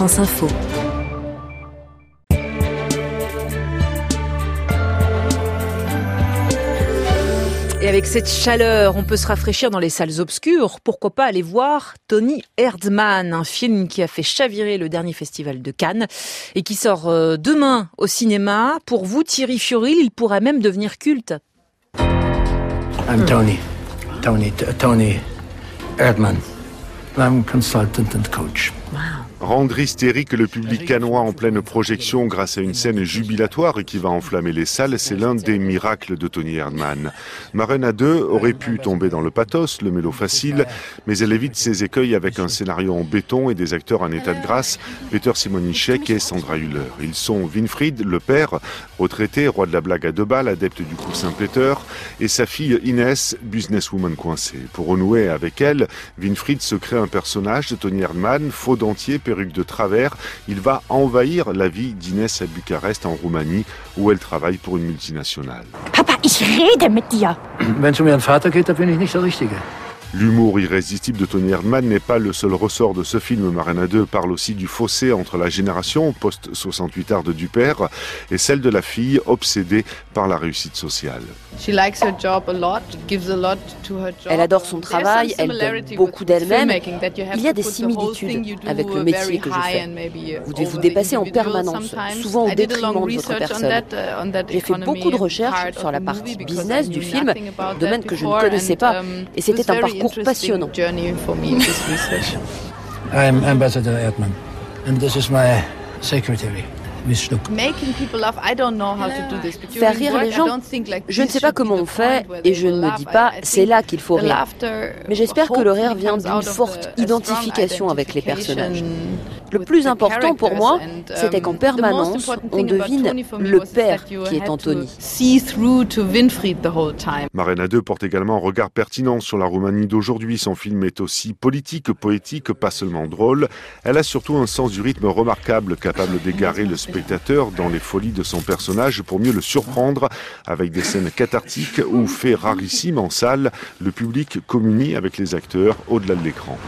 France Info. Et avec cette chaleur, on peut se rafraîchir dans les salles obscures. Pourquoi pas aller voir Tony Erdmann, un film qui a fait chavirer le dernier festival de Cannes et qui sort euh, demain au cinéma. Pour vous, Thierry Fioril, il pourrait même devenir culte. I'm Tony. Tony, Tony Erdmann. I'm consultant and coach. Rendre hystérique le public canois en pleine projection grâce à une scène jubilatoire qui va enflammer les salles, c'est l'un des miracles de Tony Erdmann. Marina 2 aurait pu tomber dans le pathos, le mélo facile, mais elle évite ses écueils avec un scénario en béton et des acteurs en état de grâce, Peter Simonischek et Sandra Hüller. Ils sont Winfried, le père, retraité, roi de la blague à deux balles, adepte du coup Saint-Peter, et sa fille Inès, businesswoman coincée. Pour renouer avec elle, Winfried se crée un personnage de Tony Erdmann, faux dentier, perruque de travers, il va envahir la vie d'Inès à Bucarest en Roumanie où elle travaille pour une multinationale. Papa, ich rede mit dir. Wenn es um Ihren Vater geht, da bin ich nicht der Richtige. L'humour irrésistible de Tony Erdmann n'est pas le seul ressort de ce film. Marina 2 parle aussi du fossé entre la génération post-68 art de du père et celle de la fille obsédée par la réussite sociale. Elle adore son travail, elle donne beaucoup d'elle-même. Il y a des similitudes avec le métier que je fais. Vous devez vous dépasser en permanence, souvent au détriment de votre personne. J'ai fait beaucoup de recherches sur la partie business du film, domaine que je ne connaissais pas, et c'était un parcours passionnant. I'm Ambassador Erdmann. And this is my secretary. Faire rire les gens, je ne sais pas comment on fait et je ne me dis pas c'est là qu'il faut rire. Mais j'espère que le rire vient d'une forte identification avec les personnages. Le plus important pour moi, c'était qu'en permanence, on devine le père qui est Anthony. Marina 2 porte également un regard pertinent sur la Roumanie d'aujourd'hui. Son film est aussi politique, poétique, pas seulement drôle. Elle a surtout un sens du rythme remarquable, capable d'égarer le spectateur dans les folies de son personnage pour mieux le surprendre avec des scènes cathartiques ou faits rarissimes en salle. Le public communie avec les acteurs au-delà de l'écran.